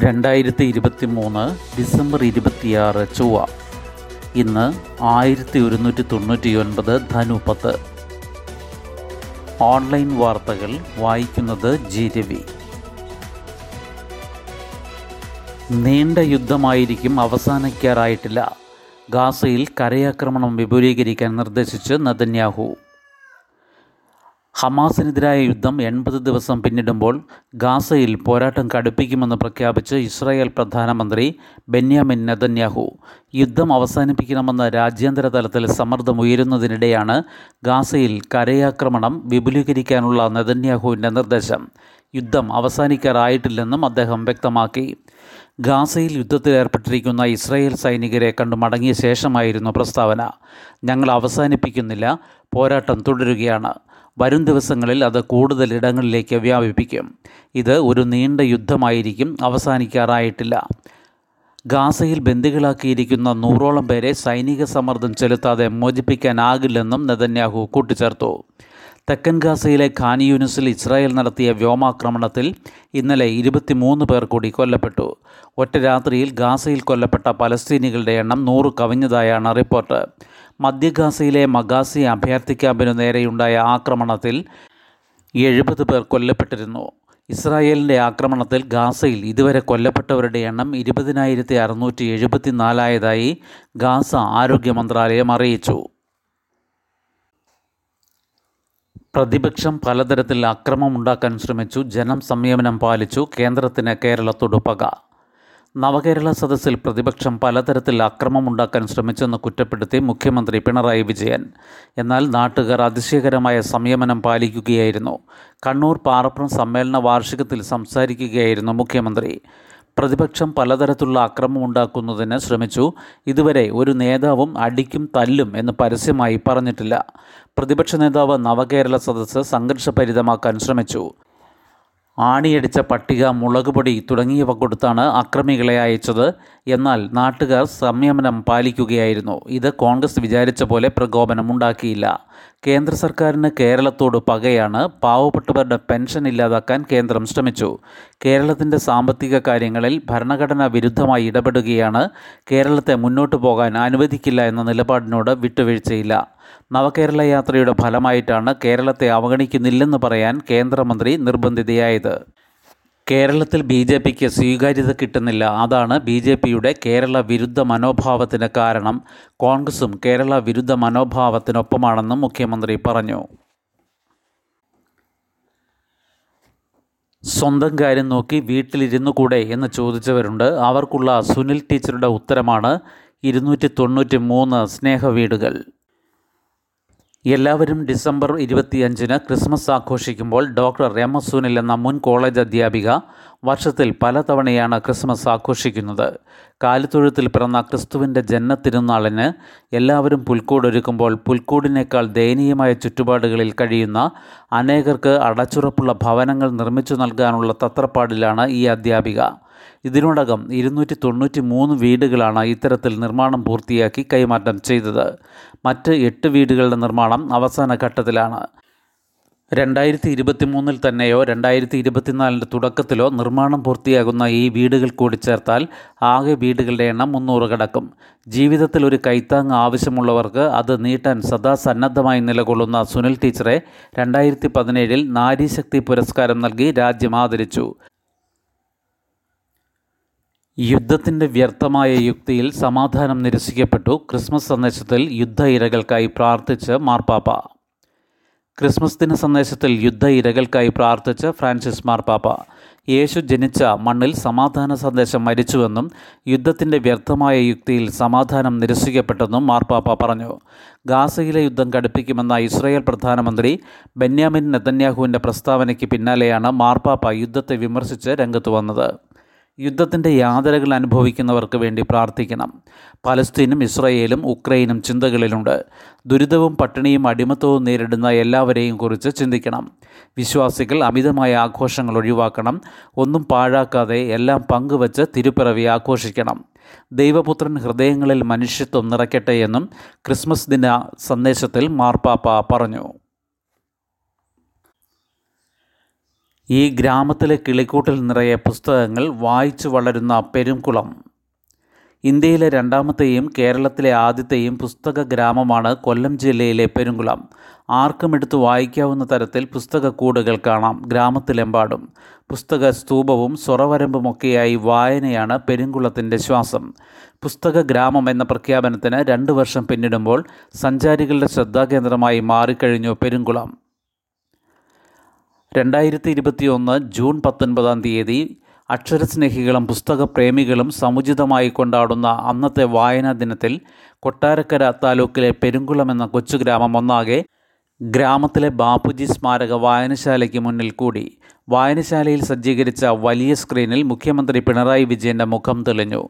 രണ്ടായിരത്തി ഇരുപത്തി മൂന്ന് ഡിസംബർ ഇരുപത്തിയാറ് ചൊവ്വ. ഇന്ന് ആയിരത്തി ഒരുന്നൂറ്റി തൊണ്ണൂറ്റി ഒൻപത് ധനുപത്ത് ഓൺലൈൻ വാർത്തകൾ വായിക്കുന്നത് ജി രവി. നീണ്ട യുദ്ധമായിരിക്കും അവസാനിക്കാറായിട്ടില്ല. ഗാസയിൽ കരയാക്രമണം വിപുലീകരിക്കാൻ നിർദ്ദേശിച്ച് നതന്യാഹു. ഹമാസിനെതിരായ യുദ്ധം എൺപത് ദിവസം പിന്നിടുമ്പോൾ ഗാസയിൽ പോരാട്ടം കടുപ്പിക്കുമെന്ന് പ്രഖ്യാപിച്ച് ഇസ്രായേൽ പ്രധാനമന്ത്രി ബെന്യാമിൻ നെതന്യാഹു. യുദ്ധം അവസാനിപ്പിക്കണമെന്ന രാജ്യാന്തര തലത്തിൽ സമ്മർദ്ദമുയരുന്നതിനിടെയാണ് ഗാസയിൽ കരയാക്രമണം വിപുലീകരിക്കാനുള്ള നെതന്യാഹുവിന്റെ നിർദ്ദേശം. യുദ്ധം അവസാനിക്കാറായിട്ടില്ലെന്നും അദ്ദേഹം വ്യക്തമാക്കി. ഗാസയിൽ യുദ്ധത്തിലേർപ്പെട്ടിരിക്കുന്ന ഇസ്രായേൽ സൈനികരെ കണ്ടു മടങ്ങിയ ശേഷമായിരുന്നു പ്രസ്താവന. ഞങ്ങൾ അവസാനിപ്പിക്കുന്നില്ല പോരാട്ടം തുടരുകയാണ്. വരും ദിവസങ്ങളിൽ അത് കൂടുതൽ ഇടങ്ങളിലേക്ക് വ്യാപിപ്പിക്കും. ഇത് ഒരു നീണ്ട യുദ്ധമായിരിക്കും അവസാനിക്കാറായിട്ടില്ല. ഗാസയിൽ ബന്ദികളാക്കിയിരിക്കുന്ന നൂറോളം പേരെ സൈനിക സമ്മർദ്ദം ചെലുത്താതെ മോചിപ്പിക്കാനാകില്ലെന്നും നെതന്യാഹു കൂട്ടിച്ചേർത്തു. തെക്കൻ ഗാസയിലെ ഖാൻ യൂനിസിൽ ഇസ്രായേൽ നടത്തിയ വ്യോമാക്രമണത്തിൽ ഇന്നലെ ഇരുപത്തിമൂന്ന് പേർ കൂടി കൊല്ലപ്പെട്ടു. ഒറ്റ രാത്രിയിൽ ഗാസയിൽ കൊല്ലപ്പെട്ട പലസ്തീനികളുടെ എണ്ണം നൂറ് കവിഞ്ഞതായാണ് റിപ്പോർട്ട്. മധ്യ ഗാസയിലെ മഗാസി അഭയാർത്ഥി ക്യാമ്പിനു നേരെയുണ്ടായ ആക്രമണത്തിൽ എഴുപത് പേർ കൊല്ലപ്പെട്ടിരുന്നു. ഇസ്രായേലിന്റെ ആക്രമണത്തിൽ ഗാസയിൽ ഇതുവരെ കൊല്ലപ്പെട്ടവരുടെ എണ്ണം ഇരുപതിനായിരത്തി അറുന്നൂറ്റി എഴുപത്തിനാലായതായി ഗാസ ആരോഗ്യ മന്ത്രാലയം അറിയിച്ചു. പ്രതിപക്ഷം പലതരത്തിൽ അക്രമമുണ്ടാക്കാൻ ശ്രമിച്ചു ജനം സംയമനം പാലിച്ചു കേന്ദ്രത്തിന് കേരളത്തോട് നവകേരള സദസ്സിൽ പ്രതിപക്ഷം പലതരത്തിൽ അക്രമമുണ്ടാക്കാൻ ശ്രമിച്ചെന്ന് കുറ്റപ്പെടുത്തി മുഖ്യമന്ത്രി പിണറായി വിജയൻ. എന്നാൽ നാട്ടുകാർ അതിശയകരമായ സംയമനം പാലിക്കുകയായിരുന്നു. കണ്ണൂർ പാറപ്പുറം സമ്മേളന വാർഷികത്തിൽ സംസാരിക്കുകയായിരുന്നു മുഖ്യമന്ത്രി. പ്രതിപക്ഷം പലതരത്തിലുള്ള അക്രമമുണ്ടാക്കുന്നതിന് ശ്രമിച്ചു. ഇതുവരെ ഒരു നേതാവും അടിക്കും തല്ലും എന്ന് പരസ്യമായി പറഞ്ഞിട്ടില്ല. പ്രതിപക്ഷ നേതാവ് നവകേരള സദസ്സ് സംഘർഷഭരിതമാക്കാൻ ശ്രമിച്ചു. ആണിയടിച്ച പട്ടിക മുളകുപൊടി തുടങ്ങിയവ കൊടുത്താണ് അക്രമികളെ അയച്ചത്. എന്നാൽ നാട്ടുകാർ സംയമനം പാലിക്കുകയായിരുന്നു. ഇത് കോൺഗ്രസ് വിചാരിച്ച പോലെ പ്രകോപനമുണ്ടാക്കിയില്ല. കേന്ദ്ര സർക്കാരിന് കേരളത്തോട് പകയാണ് പാവപ്പെട്ടവരുടെ പെൻഷൻ ഇല്ലാതാക്കാൻ കേന്ദ്രം ശ്രമിച്ചു. കേരളത്തിന്റെ സാമ്പത്തിക കാര്യങ്ങളിൽ ഭരണഘടനാ വിരുദ്ധമായി ഇടപെടുകയാണ് കേരളത്തെ മുന്നോട്ട് പോകാൻ അനുവദിക്കില്ല എന്ന നിലപാടിനോട് വിട്ടുവീഴ്ചയില്ല. നവകേരള യാത്രയുടെ ഫലമായിട്ടാണ് കേരളത്തെ അവഗണിക്കുന്നില്ലെന്ന് പറയാൻ കേന്ദ്രമന്ത്രി നിർബന്ധിതയായത്. കേരളത്തിൽ ബി ജെ പിക്ക് സ്വീകാര്യത കിട്ടുന്നില്ല. അതാണ് ബി ജെ പിയുടെ കേരള വിരുദ്ധ മനോഭാവത്തിന് കാരണം. കോൺഗ്രസും കേരള വിരുദ്ധ മനോഭാവത്തിനൊപ്പമാണെന്നും മുഖ്യമന്ത്രി പറഞ്ഞു. സ്വന്തം കാര്യം നോക്കി വീട്ടിലിരുന്നു കൂടെ എന്ന് ചോദിച്ചവരുണ്ട്. അവർക്കുള്ള സുനിൽ ടീച്ചറുടെ ഉത്തരമാണ് ഇരുന്നൂറ്റി തൊണ്ണൂറ്റി മൂന്ന് സ്നേഹവീടുകൾ. എല്ലാവരും ഡിസംബർ ഇരുപത്തിയഞ്ചിന് ക്രിസ്മസ് ആഘോഷിക്കുമ്പോൾ ഡോക്ടർ രമസുനിൽ സുനിൽ എന്ന മുൻ കോളേജ് അധ്യാപിക വർഷത്തിൽ പലതവണയാണ് ക്രിസ്മസ് ആഘോഷിക്കുന്നത്. കാലിത്തൊഴുത്തിൽ പിറന്ന ക്രിസ്തുവിന്റെ ജന്മത്തിരുന്നാളിന് എല്ലാവരും പുൽക്കൂടൊരുക്കുമ്പോൾ പുൽക്കൂടിനേക്കാൾ ദയനീയമായ ചുറ്റുപാടുകളിൽ കഴിയുന്ന അനേകർക്ക് അടച്ചുറപ്പുള്ള ഭവനങ്ങൾ നിർമ്മിച്ചു നൽകാനുള്ള തത്രപ്പാടിലാണ് ഈ അധ്യാപിക. ഇതിനോടകം ഇരുന്നൂറ്റി തൊണ്ണൂറ്റി മൂന്ന് വീടുകളാണ് ഇത്തരത്തിൽ നിർമ്മാണം പൂർത്തിയാക്കി കൈമാറ്റം ചെയ്തത്. മറ്റ് എട്ട് വീടുകളുടെ നിർമ്മാണം അവസാന ഘട്ടത്തിലാണ്. രണ്ടായിരത്തി ഇരുപത്തി മൂന്നിൽ തന്നെയോ രണ്ടായിരത്തി ഇരുപത്തിനാലിന്റെ തുടക്കത്തിലോ നിർമ്മാണം പൂർത്തിയാകുന്ന ഈ വീടുകൾ കൂടി ചേർത്താൽ ആകെ വീടുകളുടെ എണ്ണം മുന്നൂറ് കടക്കും. ജീവിതത്തിൽ ഒരു കൈത്താങ് ആവശ്യമുള്ളവർക്ക് അത് നീട്ടാൻ സദാ സന്നദ്ധമായി നിലകൊള്ളുന്ന സുനിൽ ടീച്ചറെ രണ്ടായിരത്തി പതിനേഴിൽ നാരീശക്തി പുരസ്കാരം നൽകി രാജ്യം ആദരിച്ചു. യുദ്ധത്തിന്റെ വ്യർത്ഥമായ യുക്തിയിൽ സമാധാനം നിരസിക്കപ്പെട്ടു ക്രിസ്മസ് സന്ദേശത്തിൽ യുദ്ധ ഇരകൾക്കായി പ്രാർത്ഥിച്ച് മാർപ്പാപ്പ. ക്രിസ്മസ് ദിന സന്ദേശത്തിൽ യുദ്ധ ഇരകൾക്കായി പ്രാർത്ഥിച്ച് ഫ്രാൻസിസ് മാർപ്പാപ്പ. യേശു ജനിച്ച മണ്ണിൽ സമാധാന സന്ദേശം മരിച്ചുവെന്നും യുദ്ധത്തിന്റെ വ്യർത്ഥമായ യുക്തിയിൽ സമാധാനം നിരസിക്കപ്പെട്ടെന്നും മാർപ്പാപ്പ പറഞ്ഞു. ഗാസയിലെ യുദ്ധം കടുപ്പിക്കുമെന്ന ഇസ്രായേൽ പ്രധാനമന്ത്രി ബെന്യാമിൻ നെതന്യാഹുവിന്റെ പ്രസ്താവനയ്ക്ക് പിന്നാലെയാണ് മാർപ്പാപ്പ യുദ്ധത്തെ വിമർശിച്ച് രംഗത്ത് വന്നത്. യുദ്ധത്തിന്റെ യാതനകൾ അനുഭവിക്കുന്നവർക്ക് വേണ്ടി പ്രാർത്ഥിക്കണം. പലസ്തീനും ഇസ്രയേലും ഉക്രൈനും ചിന്തകളിലുണ്ട്. ദുരിതവും പട്ടിണിയും അടിമത്തവും നേരിടുന്ന എല്ലാവരെയും കുറിച്ച് ചിന്തിക്കണം. വിശ്വാസികൾ അമിതമായ ആഘോഷങ്ങൾ ഒഴിവാക്കണം. ഒന്നും പാഴാക്കാതെ എല്ലാം പങ്കുവച്ച് തിരുപ്പിറവി ആഘോഷിക്കണം. ദൈവപുത്രൻ ഹൃദയങ്ങളിൽ മനുഷ്യത്വം നിറയ്ക്കട്ടെ എന്നും ക്രിസ്മസ് ദിന സന്ദേശത്തിൽ മാർപ്പാപ്പ പറഞ്ഞു. ഈ ഗ്രാമത്തിലെ കിളിക്കൂട്ടിൽ നിറയെ പുസ്തകങ്ങൾ വായിച്ചു വളരുന്ന പെരുംകുളം. ഇന്ത്യയിലെ രണ്ടാമത്തെയും കേരളത്തിലെ ആദ്യത്തെയും പുസ്തക ഗ്രാമമാണ് കൊല്ലം ജില്ലയിലെ പെരുങ്കുളം ആർക്കും എടുത്തു വായിക്കാവുന്ന തരത്തിൽ പുസ്തക കൂടുകൾ കാണാം ഗ്രാമത്തിലെമ്പാടും. പുസ്തക സ്തൂപവും സ്വറവരമ്പുമൊക്കെയായി വായനയാണ് പെരുങ്കുളത്തിന്റെ ശ്വാസം. പുസ്തക ഗ്രാമം എന്ന പ്രഖ്യാപനത്തിന് രണ്ട് വർഷം പിന്നിടുമ്പോൾ സഞ്ചാരികളുടെ ശ്രദ്ധാകേന്ദ്രമായി മാറിക്കഴിഞ്ഞു പെരുങ്കുളം രണ്ടായിരത്തി ഇരുപത്തിയൊന്ന് ജൂൺ പത്തൊൻപതാം തീയതി അക്ഷരസ്നേഹികളും പുസ്തകപ്രേമികളും സമുചിതമായി കൊണ്ടാടുന്ന അന്നത്തെ വായനാ ദിനത്തിൽ കൊട്ടാരക്കര താലൂക്കിലെ പെരുങ്കുളം എന്ന കൊച്ചു ഗ്രാമം ഒന്നാകെ ഗ്രാമത്തിലെ ബാപ്പുജി സ്മാരക വായനശാലയ്ക്ക് മുന്നിൽ കൂടി. വായനശാലയിൽ സജ്ജീകരിച്ച വലിയ സ്ക്രീനിൽ മുഖ്യമന്ത്രി പിണറായി വിജയന്റെ മുഖം തെളിഞ്ഞു.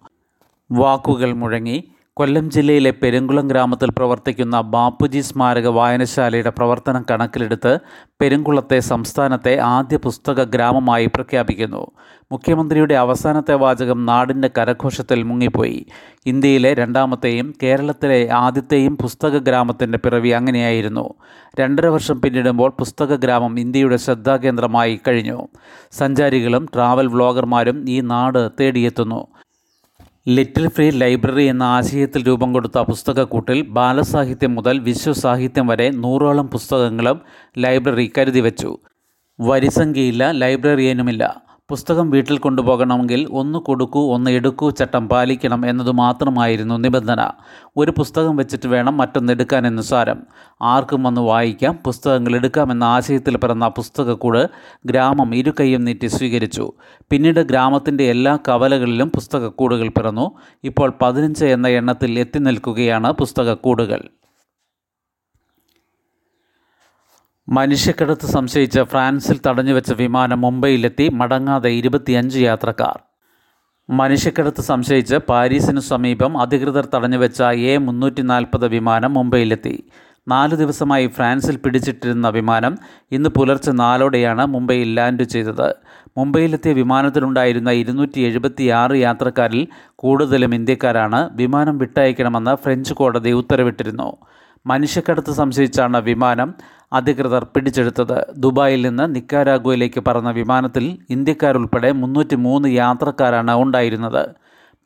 വാക്കുകൾ മുഴങ്ങി കൊല്ലം ജില്ലയിലെ പെരുങ്കുളം ഗ്രാമത്തിൽ പ്രവർത്തിക്കുന്ന ബാപ്പുജി സ്മാരക വായനശാലയുടെ പ്രവർത്തനം കണക്കിലെടുത്ത് പെരുങ്കുളത്തെ സംസ്ഥാനത്തെ ആദ്യ പുസ്തക ഗ്രാമമായി പ്രഖ്യാപിക്കുന്നു. മുഖ്യമന്ത്രിയുടെ അവസാനത്തെ വാചകം നാടിന്റെ കരഘോഷത്തിൽ മുങ്ങിപ്പോയി. ഇന്ത്യയിലെ രണ്ടാമത്തെയും കേരളത്തിലെ ആദ്യത്തെയും പുസ്തക ഗ്രാമത്തിന്റെ പിറവി അങ്ങനെയായിരുന്നു. രണ്ടര വർഷം പിന്നിടുമ്പോൾ പുസ്തക ഗ്രാമം ഇന്ത്യയുടെ ശ്രദ്ധാകേന്ദ്രമായി കഴിഞ്ഞു. സഞ്ചാരികളും ട്രാവൽ വ്ളോഗർമാരും ഈ നാട് തേടിയെത്തുന്നു. ലിറ്റിൽ ഫ്രീ ലൈബ്രറി എന്ന ആശയത്തിൽ രൂപം കൊടുത്ത പുസ്തകക്കൂട്ടിൽ ബാലസാഹിത്യം മുതൽ വിശ്വസാഹിത്യം വരെ നൂറോളം പുസ്തകങ്ങളും ലൈബ്രറി കരുതി വച്ചു. വരിസംഖ്യയില്ല ലൈബ്രറിയനുമില്ല. പുസ്തകം വീട്ടിൽ കൊണ്ടുപോകണമെങ്കിൽ ഒന്ന് കൊടുക്കൂ ഒന്ന് എടുക്കൂ ചട്ടം പാലിക്കണം എന്നതു മാത്രമായിരുന്നു നിബന്ധന. ഒരു പുസ്തകം വെച്ചിട്ട് വേണം മറ്റൊന്ന് എടുക്കാൻ എന്ന് സാരം. ആർക്കും വന്ന് വായിക്കാം പുസ്തകങ്ങൾ എടുക്കാമെന്ന ആശയത്തിൽ പിറന്ന പുസ്തകക്കൂട് ഗ്രാമം ഇരുകൈയും നീട്ടി സ്വീകരിച്ചു. പിന്നീട് ഗ്രാമത്തിന്റെ എല്ലാ കവലകളിലും പുസ്തകക്കൂടുകൾ പിറന്നു. ഇപ്പോൾ പതിനഞ്ച് എന്ന എണ്ണത്തിൽ എത്തി നിൽക്കുകയാണ് പുസ്തകക്കൂടുകൾ. മനുഷ്യക്കടത്ത് സംശയിച്ച് ഫ്രാൻസിൽ തടഞ്ഞുവെച്ച വിമാനം മുംബൈയിലെത്തി മടങ്ങാതെ ഇരുപത്തിയഞ്ച് യാത്രക്കാർ. മനുഷ്യക്കടത്ത് സംശയിച്ച് പാരീസിനു സമീപം അധികൃതർ തടഞ്ഞുവെച്ച എ മുന്നൂറ്റി നാൽപ്പത് വിമാനം മുംബൈയിലെത്തി. നാല് ദിവസമായി ഫ്രാൻസിൽ പിടിച്ചിട്ടിരുന്ന വിമാനം ഇന്ന് പുലർച്ചെ നാലോടെയാണ് മുംബൈയിൽ ലാൻഡ് ചെയ്തത്. മുംബൈയിലെത്തിയ വിമാനത്തിലുണ്ടായിരുന്ന ഇരുന്നൂറ്റി എഴുപത്തി ആറ് യാത്രക്കാരിൽ കൂടുതലും ഇന്ത്യക്കാരാണ് വിമാനം വിട്ടയക്കണമെന്ന് ഫ്രഞ്ച് കോടതി ഉത്തരവിട്ടിരുന്നു. മനുഷ്യക്കടത്ത് സംശയിച്ചാണ് വിമാനം അധികൃതർ പിടിച്ചെടുത്തത്. ദുബായിൽ നിന്ന് നിക്കാരാഗോയിലേക്ക് പറന്ന വിമാനത്തിൽ ഇന്ത്യക്കാരുൾപ്പെടെ മുന്നൂറ്റി മൂന്ന് യാത്രക്കാരാണ് ഉണ്ടായിരുന്നത്.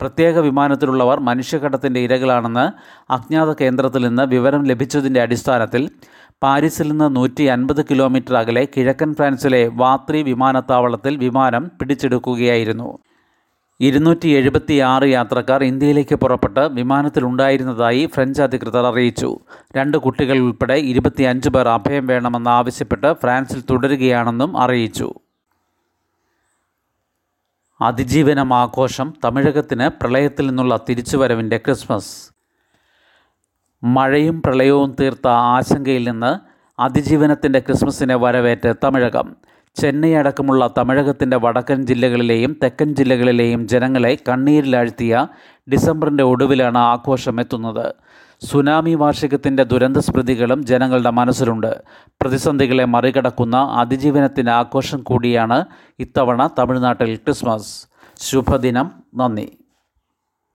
പ്രത്യേക വിമാനത്തിലുള്ളവർ മനുഷ്യക്കടത്തിന്റെ ഇരകളാണെന്ന് അജ്ഞാത കേന്ദ്രത്തിൽ നിന്ന് വിവരം ലഭിച്ചതിന്റെ അടിസ്ഥാനത്തിൽ പാരീസിൽ നിന്ന് നൂറ്റി അൻപത് കിലോമീറ്റർ അകലെ കിഴക്കൻ ഫ്രാൻസിലെ വാത്രി വിമാനത്താവളത്തിൽ വിമാനം പിടിച്ചെടുക്കുകയായിരുന്നു. ഇരുന്നൂറ്റി എഴുപത്തി ആറ് യാത്രക്കാർ ഇന്ത്യയിലേക്ക് പുറപ്പെട്ട് വിമാനത്തിലുണ്ടായിരുന്നതായി ഫ്രഞ്ച് അധികൃതർ അറിയിച്ചു. രണ്ട് കുട്ടികൾ ഉൾപ്പെടെ ഇരുപത്തിയഞ്ച് പേർ അഭയം വേണമെന്ന് ആവശ്യപ്പെട്ട് ഫ്രാൻസിൽ തുടരുകയാണെന്നും അറിയിച്ചു. അതിജീവനം ആഘോഷം തമിഴകത്തിന് പ്രളയത്തിൽ നിന്നുള്ള തിരിച്ചുവരവിന്റെ ക്രിസ്മസ്. മഴയും പ്രളയവും തീർത്ത ആശങ്കയിൽ നിന്ന് അതിജീവനത്തിന്റെ ക്രിസ്മസിനെ വരവേറ്റ് തമിഴകം. ചെന്നൈ അടക്കമുള്ള തമിഴകത്തിന്റെ വടക്കൻ ജില്ലകളിലെയും തെക്കൻ ജില്ലകളിലെയും ജനങ്ങളെ കണ്ണീരിലാഴ്ത്തിയ ഡിസംബറിന്റെ ഒടുവിലാണ് ആഘോഷം എത്തുന്നത് സുനാമി വാർഷികത്തിന്റെ ദുരന്ത സ്മൃതികളും ജനങ്ങളുടെ മനസ്സിലുണ്ട്. പ്രതിസന്ധികളെ മറികടക്കുന്ന അതിജീവനത്തിന്റെ ആഘോഷം കൂടിയാണ് ഇത്തവണ തമിഴ്നാട്ടിൽ ക്രിസ്മസ്. ശുഭദിനം. നന്ദി.